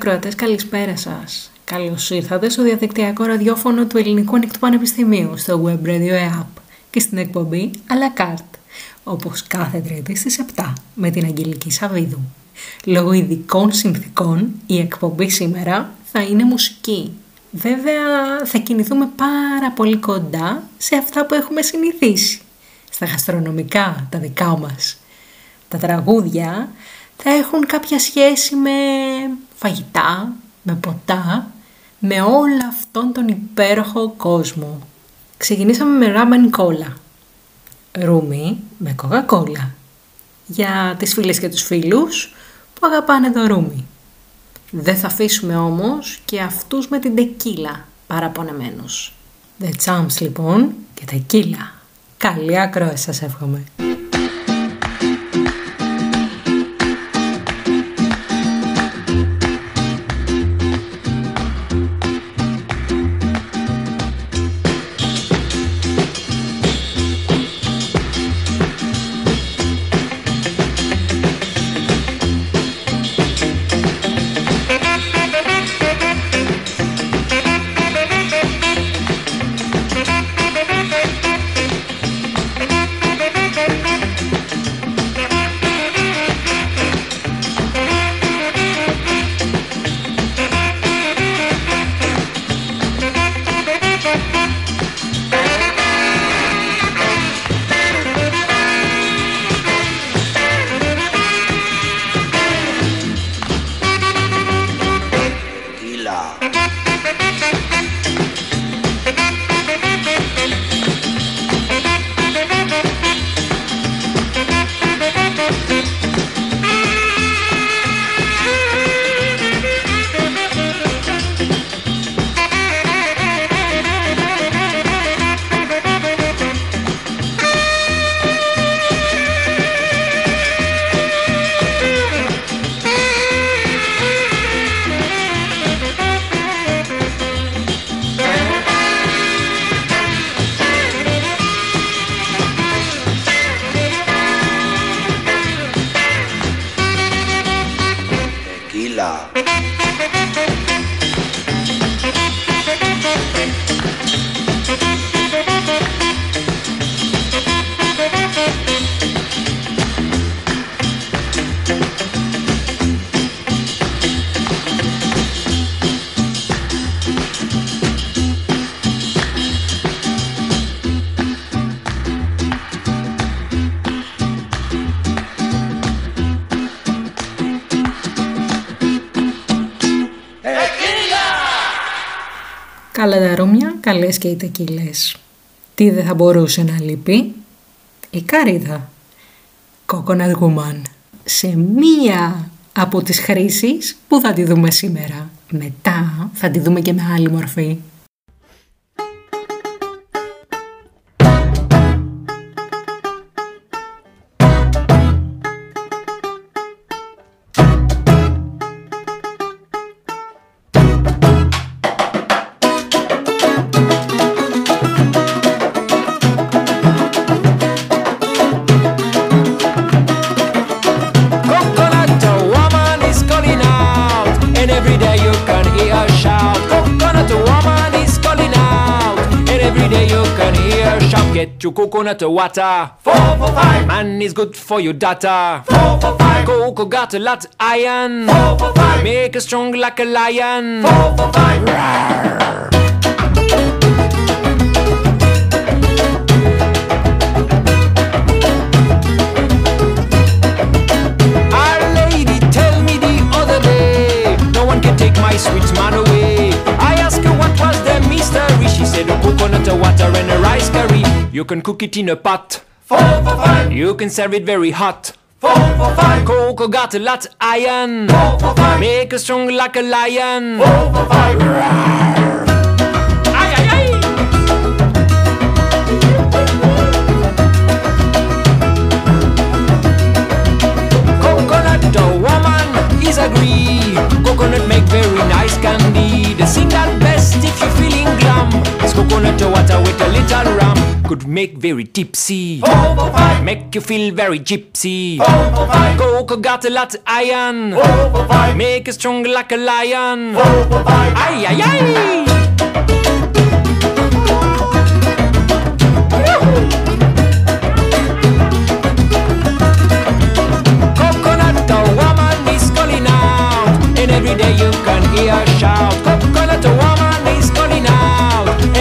ακροατές, καλησπέρα σας. Καλώς ήρθατε στο διαδικτυακό ραδιόφωνο του Ελληνικού Ανοιχτού Πανεπιστημίου, στο Web Radio App και στην εκπομπή à la carte, όπως κάθε τρίτη στις 7, με την Αγγελική Σαββίδου. Λόγω ειδικών συνθήκων, η εκπομπή σήμερα θα είναι μουσική. Βέβαια, θα κινηθούμε πάρα πολύ κοντά σε αυτά που έχουμε συνηθίσει. Στα γαστρονομικά, τα δικά μας. Τα τραγούδια θα έχουν κάποια σχέση με φαγητά, με ποτά, με όλο αυτόν τον υπέροχο κόσμο. Ξεκινήσαμε με ράμαν κόλλα. Ρούμι με κοκακόλα. Για τις φίλες και τους φίλους που αγαπάνε το ρούμι. Δεν θα αφήσουμε όμως και αυτούς με την τεκίλα παραπονεμένους. The Champs λοιπόν και τεκίλα. Καλή ακρόαση σας εύχομαι. Thank you. Καλές και οι τεκίλες. Τι δεν θα μπορούσε να λείπει. Η καρύδα. Coconut Woman. Σε μία από τις χρήσεις που θα τη δούμε σήμερα. Μετά θα τη δούμε και με άλλη μορφή. Coconut water. Four for five. Man is good for your data. Four for five. Coco got a lot iron. Four for five. Make her strong like a lion. Four for five. Our You can cook it in a pot. Four for five. You can serve it very hot. Four for five. Coco got a lot iron. Four for five. Make her strong like a lion. Four for five. Coconut the woman is agree. Coconut make very nice candy. The single best if you're feeling glum. Is coconut water with a little rum. Could make very tipsy. Make you feel very gypsy. Coco got a lot of iron. Make you strong like a lion. Ay ay ay. Coconut the woman is calling out, and every day you can hear her shout.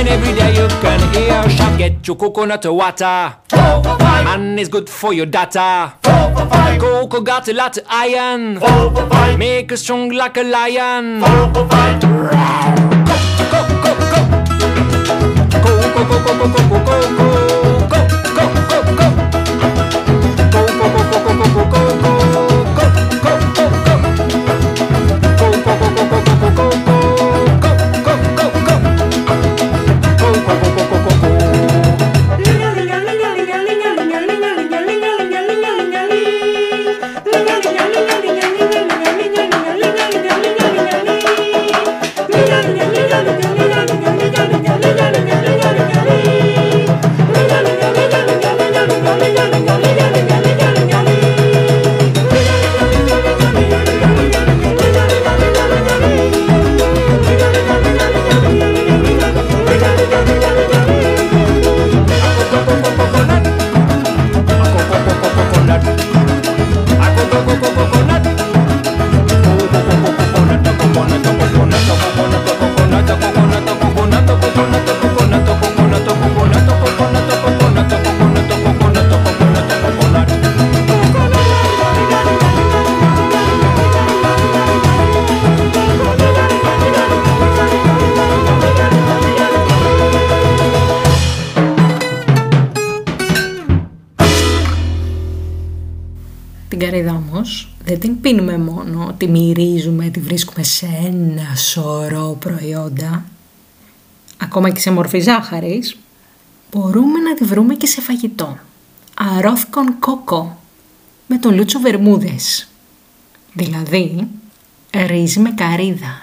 And every day you can hear a shout. Get your coconut water. Four for five. Man is good for your data. Four for five. Cocoa got a lot of iron. Four for five. Make a strong like a lion. Four for five. Go, go, go, go Go, go, go, go, go, go, go, go. Ακόμα και σε μορφή ζάχαρης, μπορούμε να τη βρούμε και σε φαγητό. Αρόθκον κόκο, με τον Λούτσο Βερμούδες. Δηλαδή, ρύζι με καρύδα.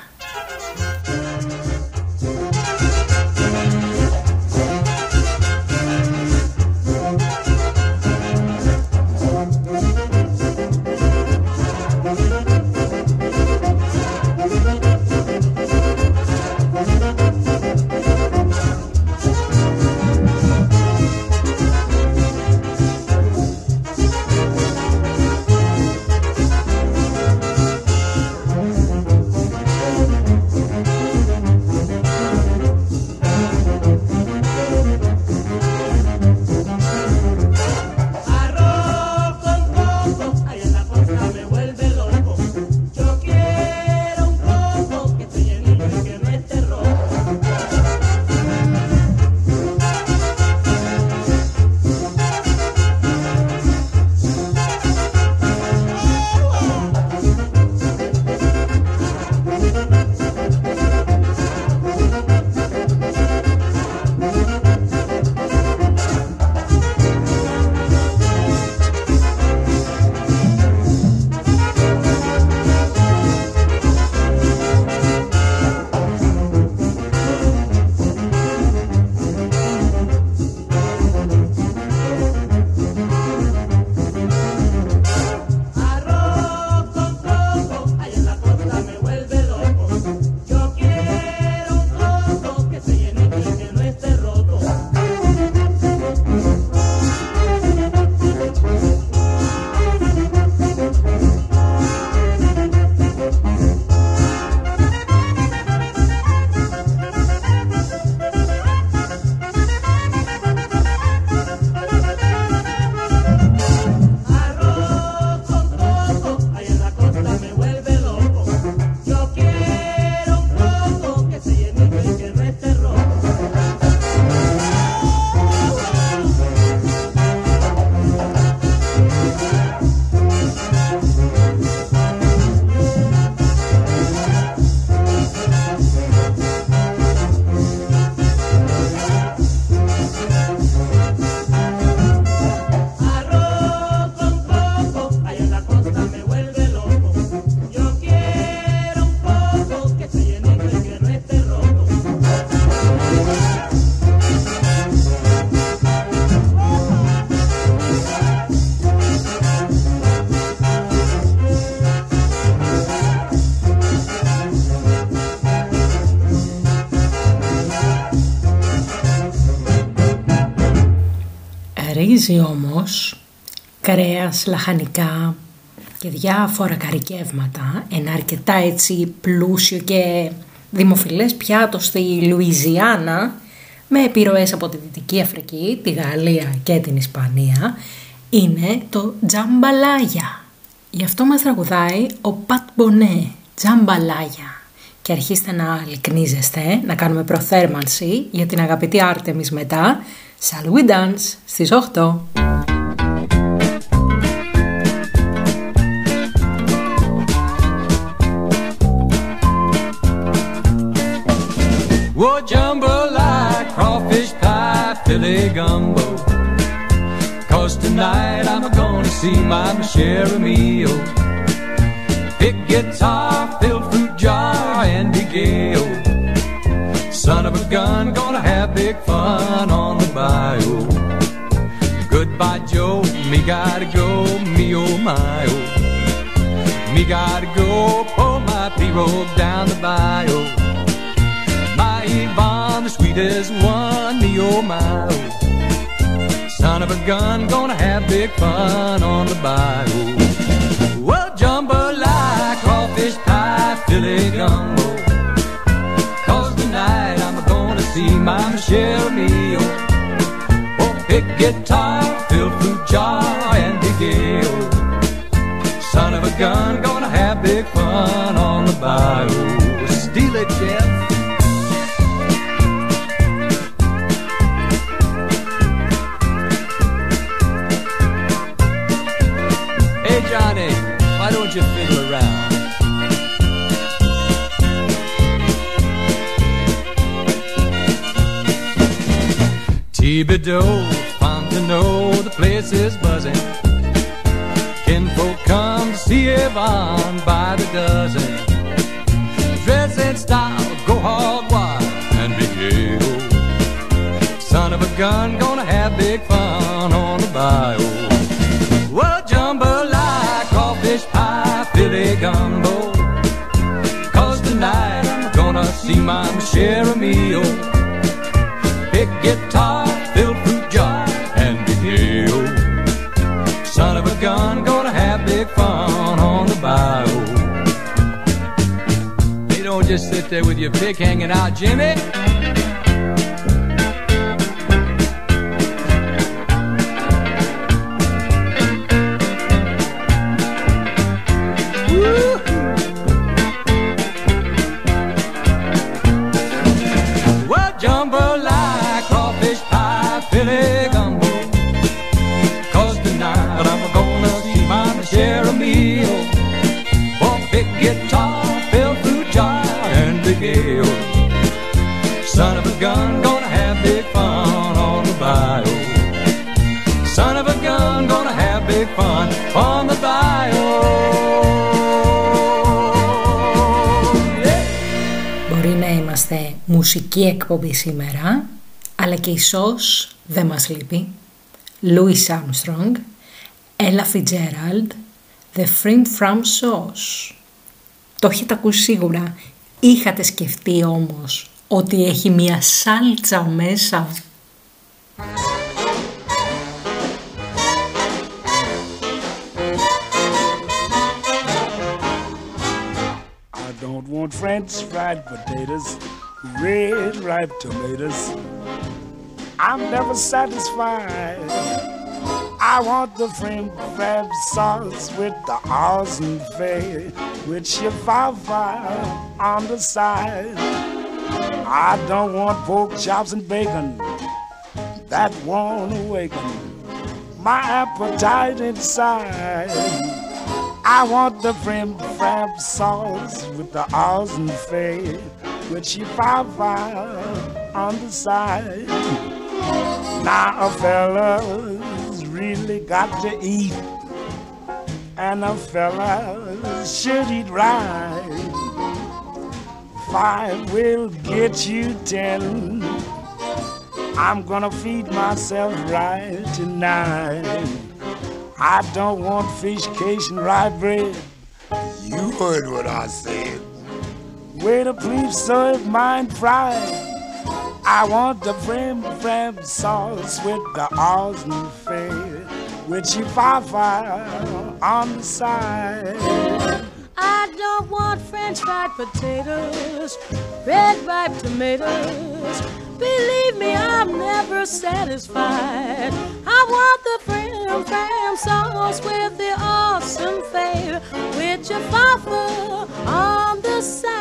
Ταΐζει όμως κρέας, λαχανικά και διάφορα καρικεύματα, ένα αρκετά έτσι πλούσιο και δημοφιλές πιάτο στη Λουιζιάννα με επιρροές από τη Δυτική Αφρική, τη Γαλλία και την Ισπανία είναι το τζαμπαλάγια. Γι' αυτό μας τραγουδάει ο Πατ Μπονέ, τζαμπαλάγια και αρχίστε να λυκνίζεστε, να κάνουμε προθέρμανση για την αγαπητή Άρτεμις μετά. σαν we στις 8. Pick guitar, fill fruit jar, and be gay. Son of a gun, gonna have big fun on the bayou. Goodbye, Joe, me gotta go, me oh my oh. Me gotta go, pull my pirogue down the bayou. My Yvonne, the sweetest one, me oh my oh. Son of a gun, gonna have big fun on the bayou. Gumbo. Cause tonight I'm gonna see my share of. Oh, pick guitar, fill fruit jar, and gale. Son of a gun, gonna have big fun on the bayou. Thibodeau, know the place is buzzing. Kinfolk come to see Yvonne by the dozen. Dress in style, go hard wild, and be gay. Son of a gun, gonna have big fun on the bayou. Well, jambalaya, crawfish pie, filé gumbo. Cause tonight I'm gonna see my share of meal. Pick guitar, sit there with your pick hanging out, Jimmy. Μουσική εκπομπή σήμερα, αλλά και ίσως δεν μας λείπει. Louis Armstrong, Ella Fitzgerald, The Frim From Sauce. Το έχετε ακούσει σίγουρα. Είχατε σκεφτεί όμως ότι έχει μία σάλτσα μέσα; I don't want French fried potatoes, red ripe tomatoes. I'm never satisfied. I want the French crab sauce with the awesome fay, with chihuahua on the side. I don't want pork chops and bacon, that won't awaken my appetite inside. I want the frim fram sauce with the awesome fay, with chihuahua on the side. Now a fella's really got to eat, and a fella should eat right. Five will get you ten. I'm gonna feed myself right tonight. I don't want fish cake and rye bread. You heard what I said. Waiter, please serve mine fried. I want the frame frame sauce with the awesome face with chihuahua on the side. I don't want french fried potatoes, red ripe tomatoes. Believe me, I'm never satisfied. I want the fram fram sauce with the awesome flavor, with your papa on the side.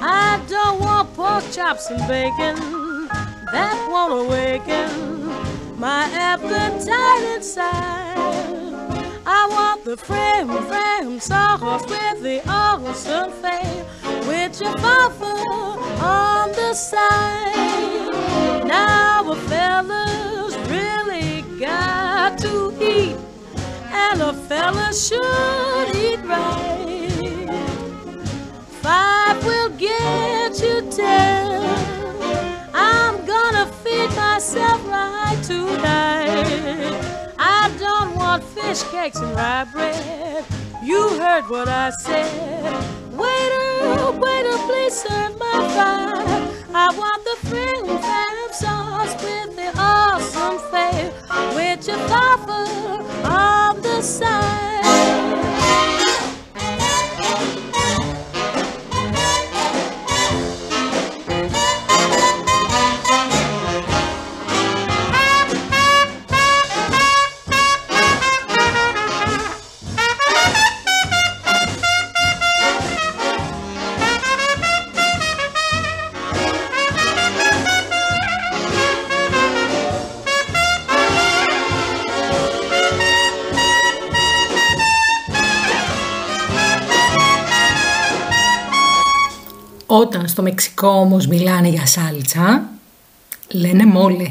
I don't want pork chops and bacon, that won't awaken my appetite inside. I want the frame, frame sauce with the awesome fame, with your papa on the side. Now a fella's really got to eat, and a fella should eat right. Five will get you ten. I'm gonna feed myself right tonight. Want fish cakes and rye bread. You heard what I said. Waiter, waiter, please serve my fry. I want the frim fram sauce with the awesome fave, with your papa on the side. Στο Μεξικό όμως μιλάνε για σάλτσα, λένε μόλε.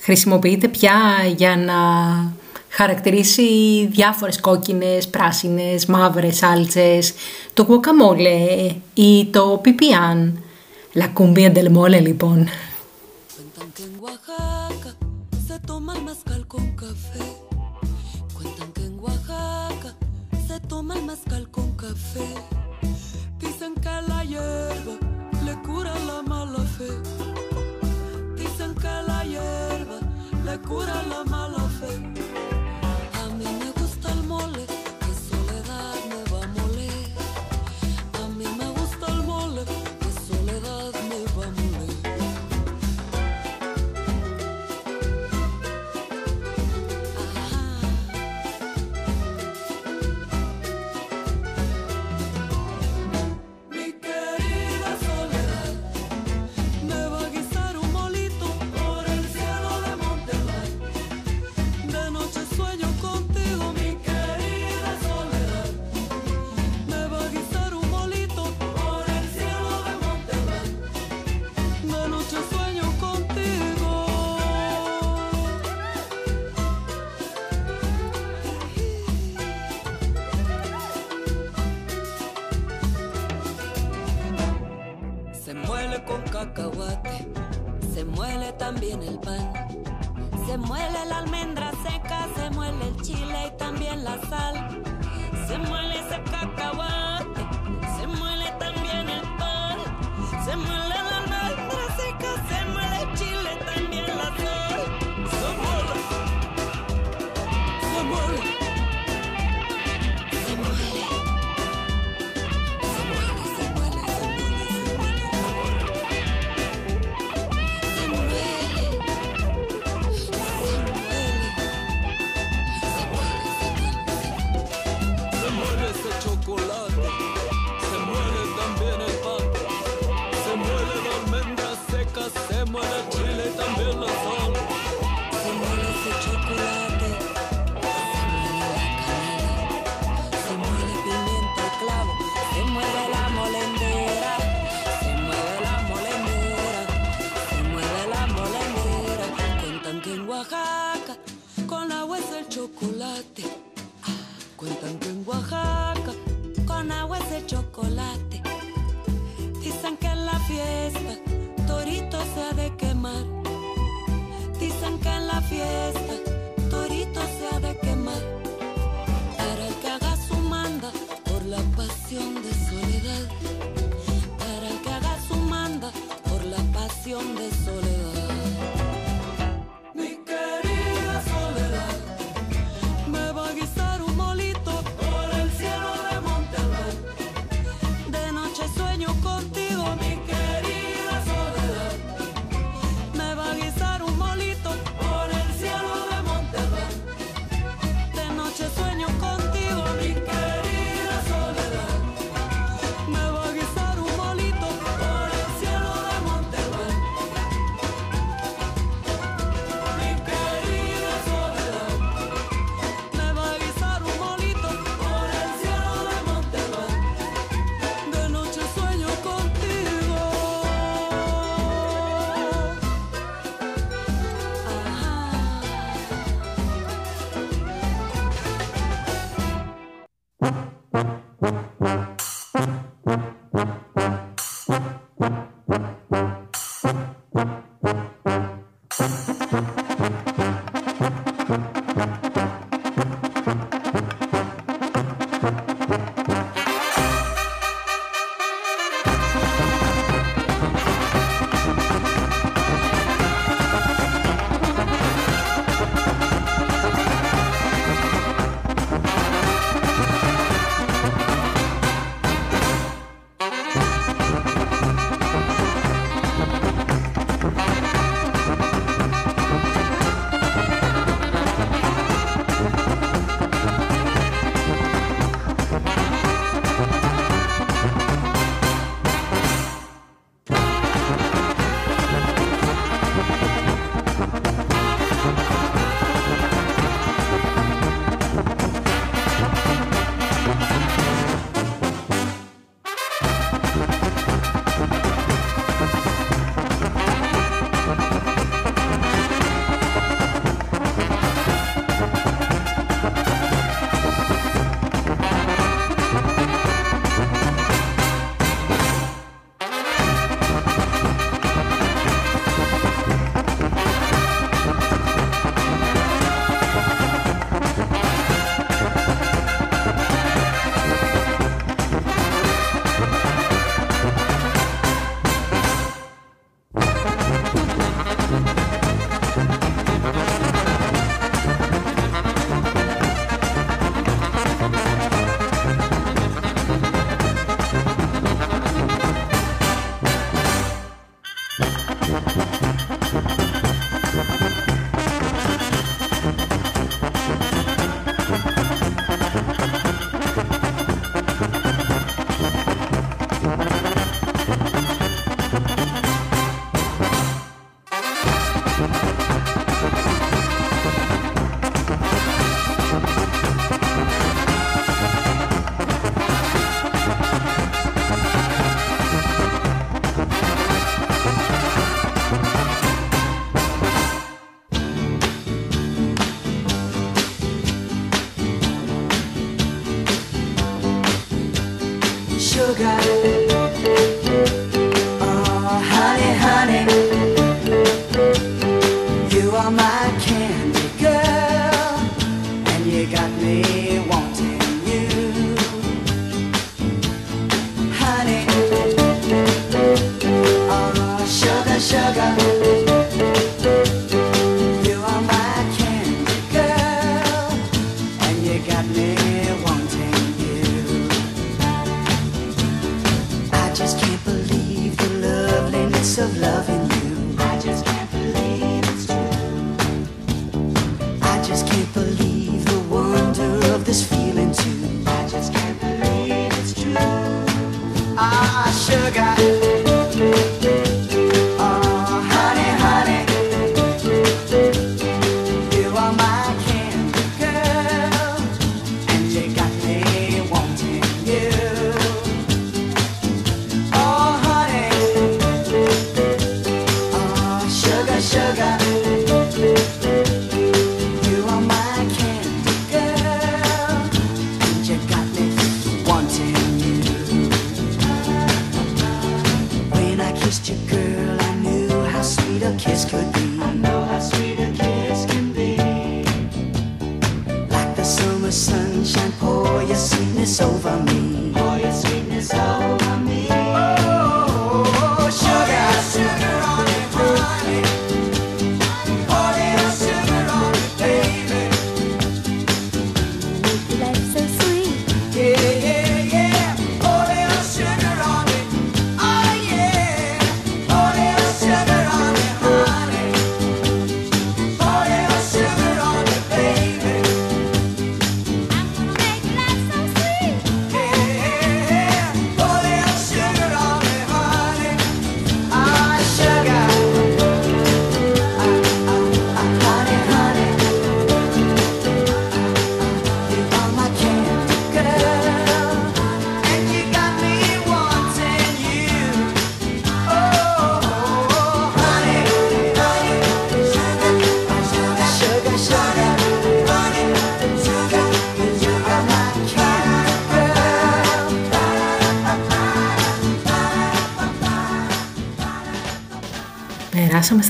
Χρησιμοποιείται πια για να χαρακτηρίσει διάφορες κόκκινες, πράσινες, μαύρες σάλτσες, το guacamole ή το pipián. La cumbia del mole λοιπόν. Cura la mala eternidad 遮盖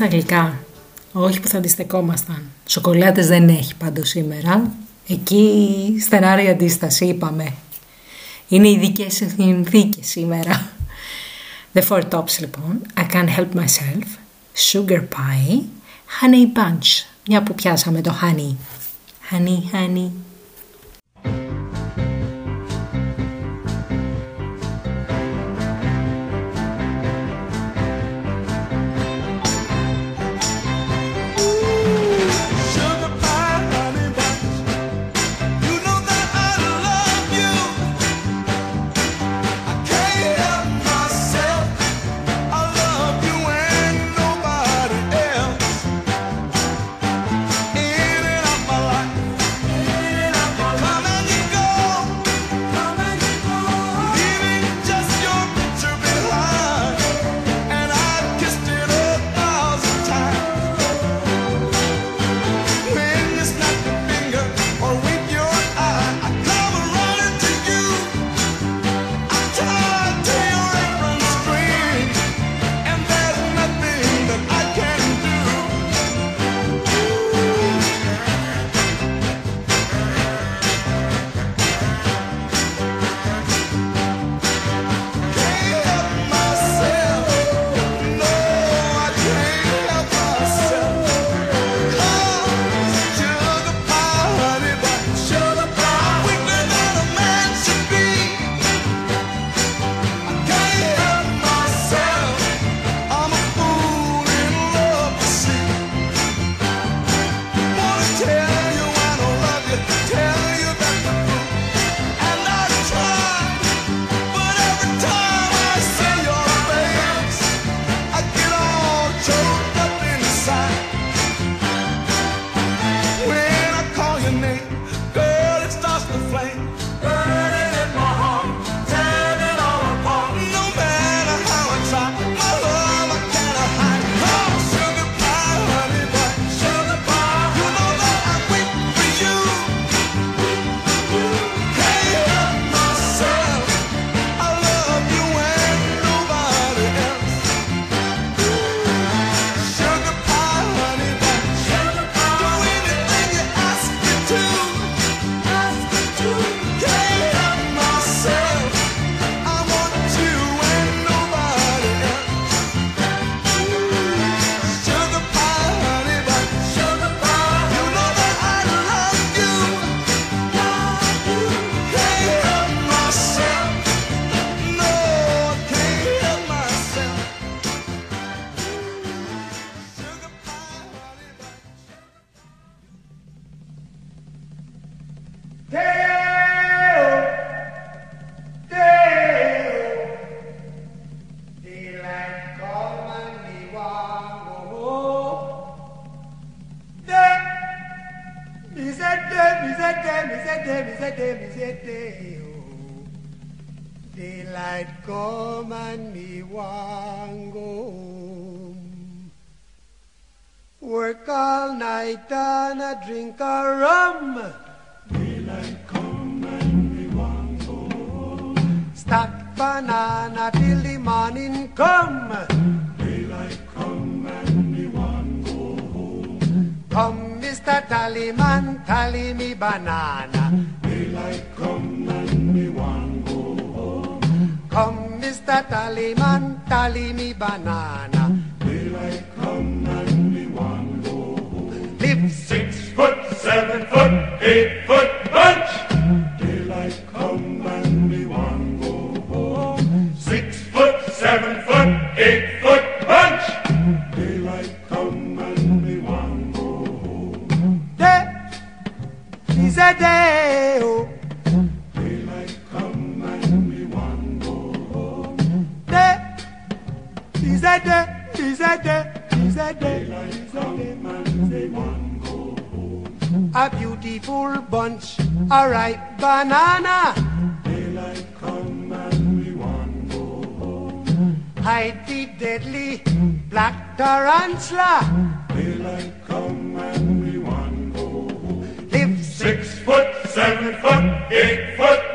στα. Όχι που θα αντιστεκόμασταν. Σοκολάτες δεν έχει πάντως σήμερα. Εκεί στενάρη αντίσταση είπαμε. Είναι ειδικές συνθήκες σήμερα. The four tops λοιπόν. I can't help myself. Sugar pie. Honey punch. Μια που πιάσαμε το honey. Honey, honey. banana. Daylight come and me want go home. Come, Mr. Tallyman, tally me banana. Daylight come and me want go home. Live six foot, seven foot, eight foot. a day, is a day, is a day, is a day. A beautiful bunch, a ripe banana. Daylight come and we want go home. Hide the deadly black tarantula. Daylight come and we want go home. Live six foot, seven foot, eight foot.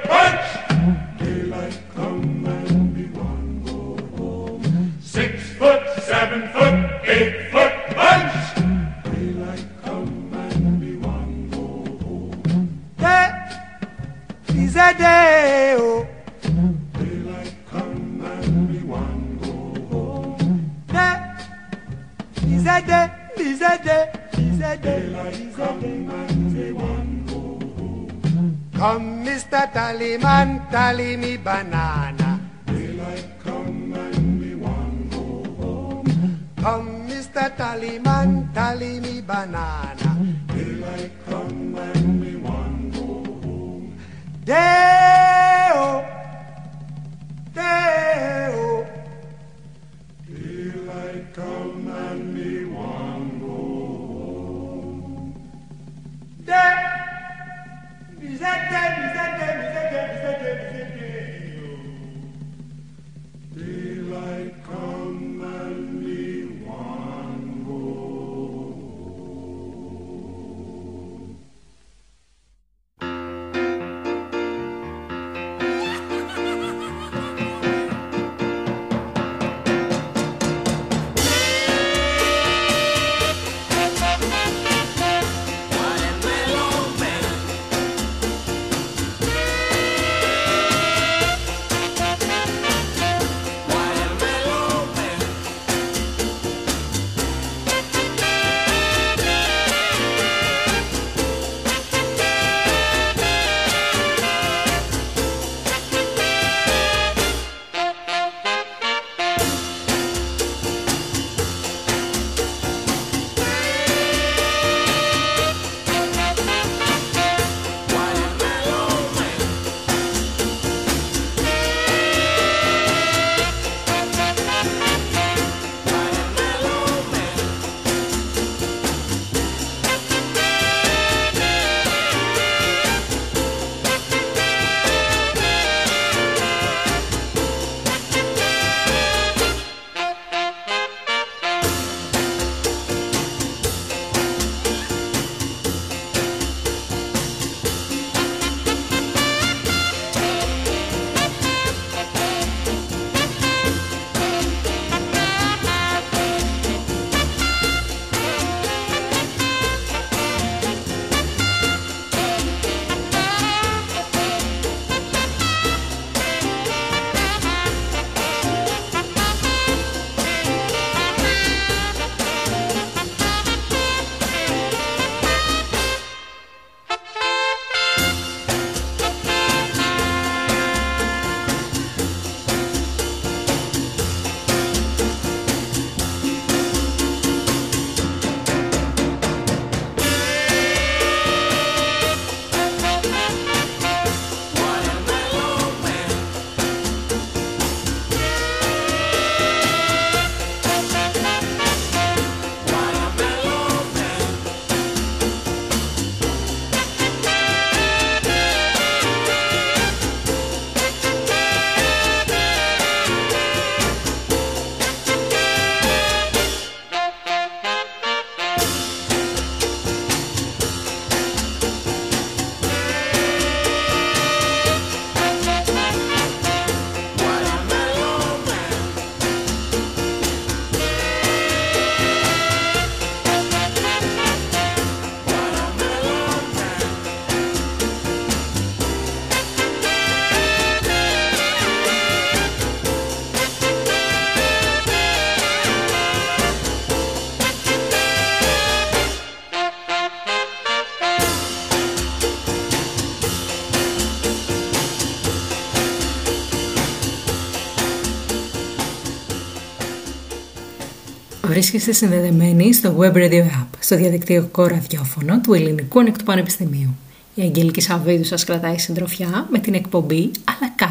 Βρίσκεστε συνδεδεμένοι στο Web Radio App, στο διαδικτυακό ραδιόφωνο του Ελληνικού Ανεκτού Πανεπιστημίου. Η Αγγελική Σαββίδου σας κρατάει συντροφιά με την εκπομπή à la.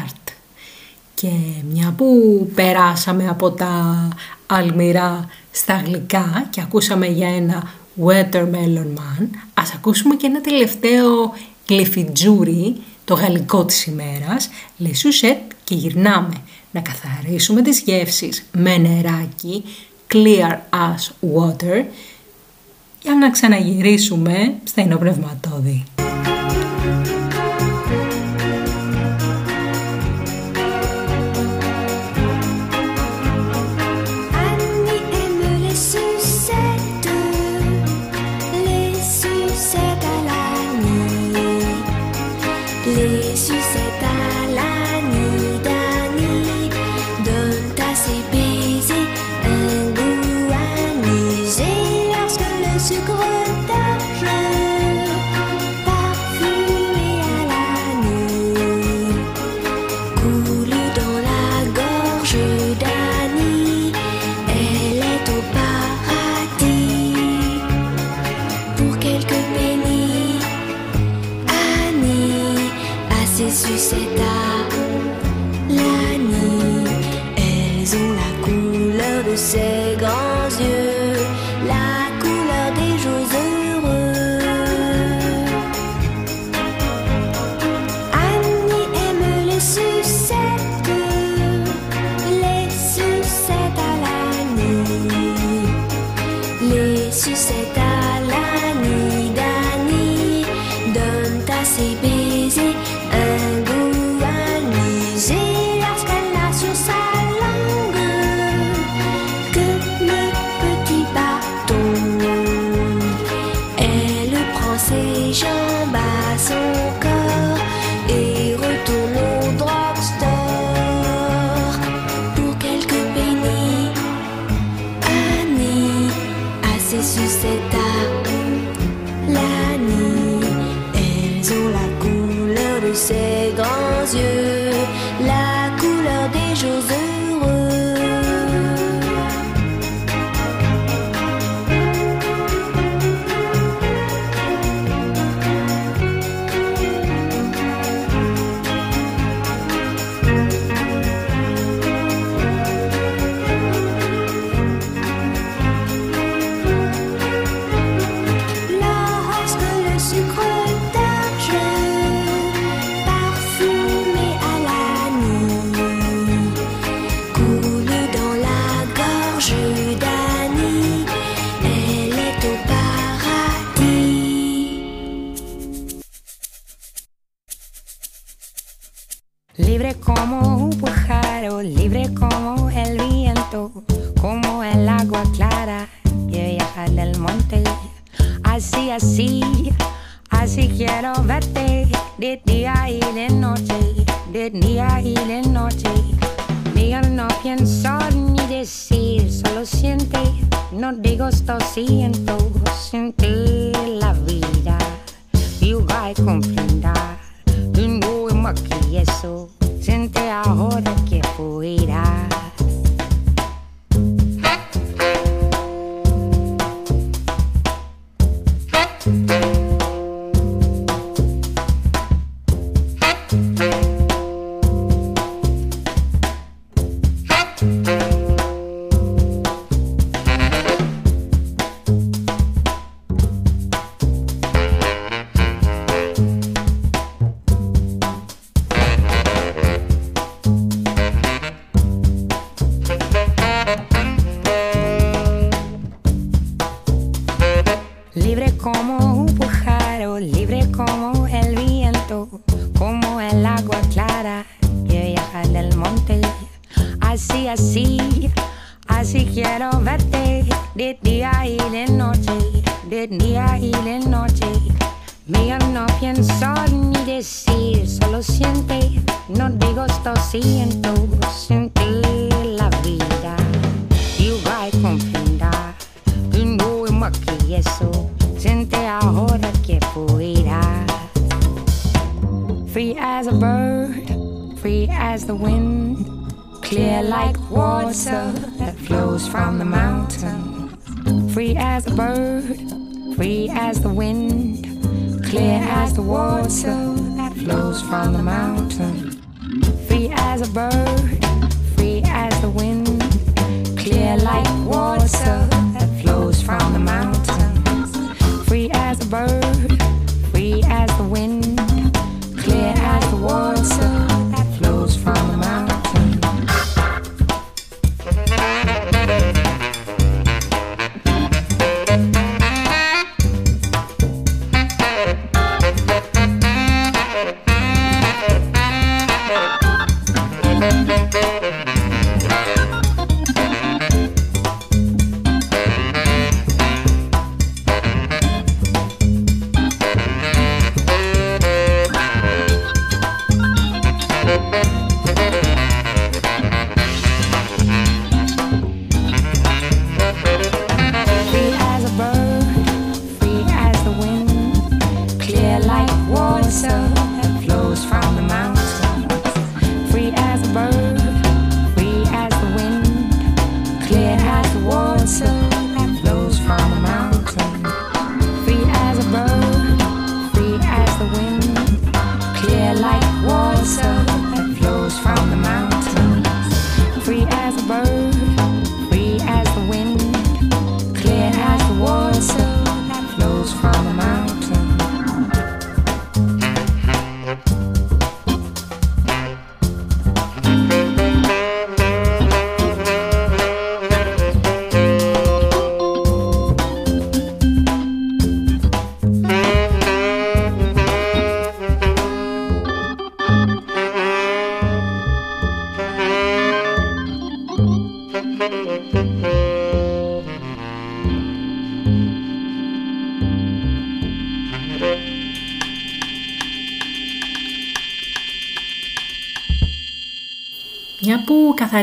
Και μια που περάσαμε από τα αλμυρά στα γλυκά και ακούσαμε για ένα Watermelon Man, ας ακούσουμε και ένα τελευταίο κλεφιτζούρι το γαλλικό της ημέρας, Le και γυρνάμε να καθαρίσουμε τις γεύσεις με νεράκι clear as water για να ξαναγυρίσουμε στα ενόπνευματόδη.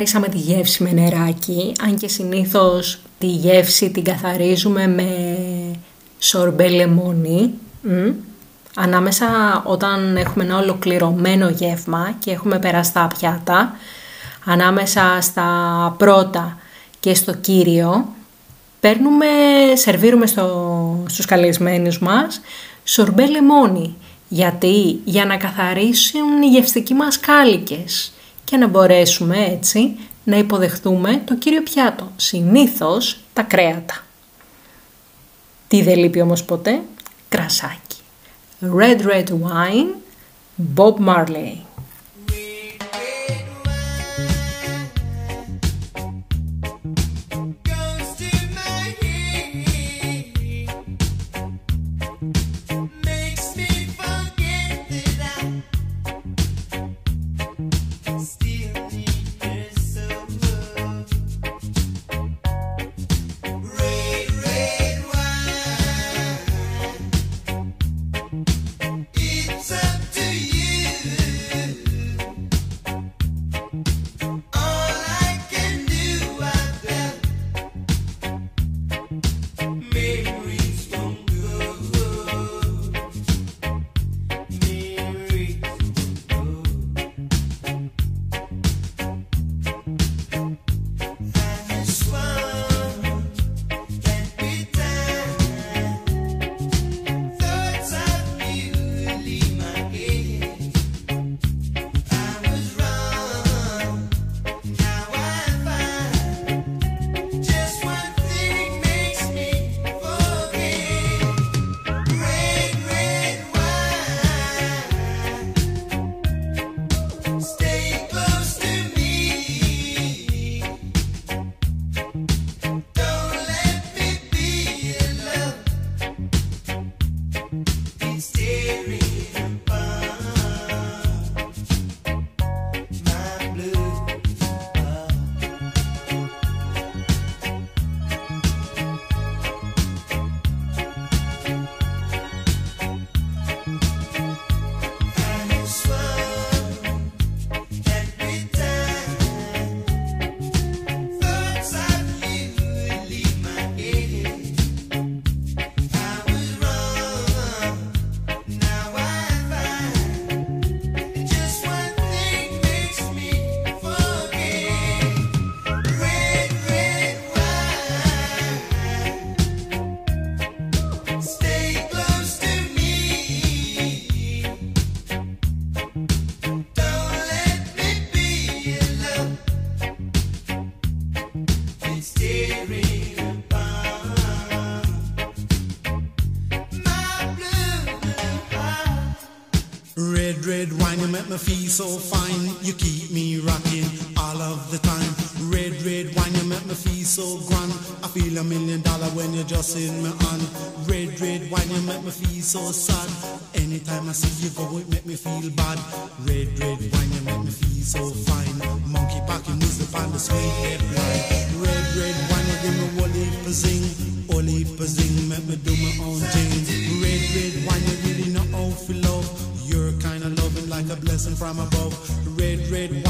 Καθαρίσαμε τη γεύση με νεράκι, αν και συνήθως τη γεύση την καθαρίζουμε με σορμπέ λεμόνι, μ, ανάμεσα όταν έχουμε ένα ολοκληρωμένο γεύμα και έχουμε περάσει τα πιάτα, ανάμεσα στα πρώτα και στο κύριο, παίρνουμε, σερβίρουμε στο, στους καλεσμένους μας σορμπέ λεμόνι. Γιατί, για να καθαρίσουν οι γευστικοί μας κάλικες και να μπορέσουμε έτσι να υποδεχτούμε το κύριο πιάτο, συνήθως τα κρέατα. Τι δεν λείπει όμως ποτέ, κρασάκι. Red Red Wine, Bob Marley.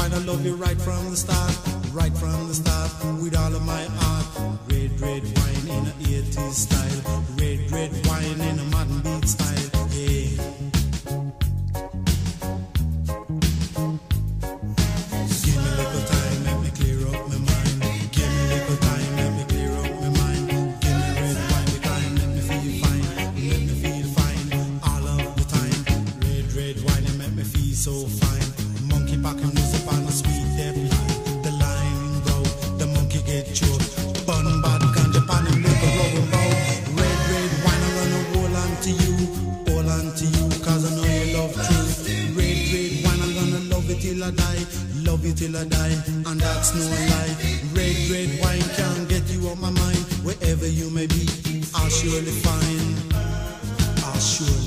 mind, I love you right from the start, right from the start, with all of my heart. Red, red wine in a 80s style, red, red wine in a modern beat style. me till I die, and that's no lie. Red, red wine can get you off my mind. Wherever you may be, I'll surely find. I'll surely.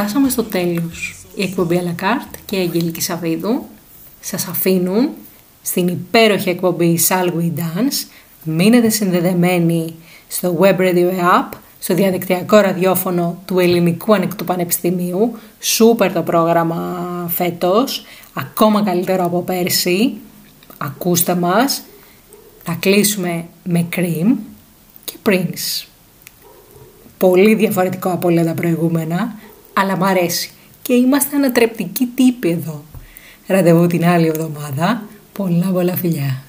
Φτάσαμε στο τέλος. Η εκπομπή Αλακάρτ και η Αγγελική Σαββίδου σας αφήνουν στην υπέροχη εκπομπή Salway Dance. Μείνετε συνδεδεμένοι στο Web Radio App, στο διαδικτυακό ραδιόφωνο του Ελληνικού Ανεκτού Πανεπιστημίου. Σούπερ το πρόγραμμα φέτος, ακόμα καλύτερο από πέρσι. Ακούστε μας. Θα κλείσουμε με Cream και Prince. Πολύ διαφορετικό από όλα τα προηγούμενα αλλά μ' αρέσει. Και είμαστε ανατρεπτικοί τύποι εδώ. Ραντεβού την άλλη εβδομάδα. Πολλά πολλά φιλιά.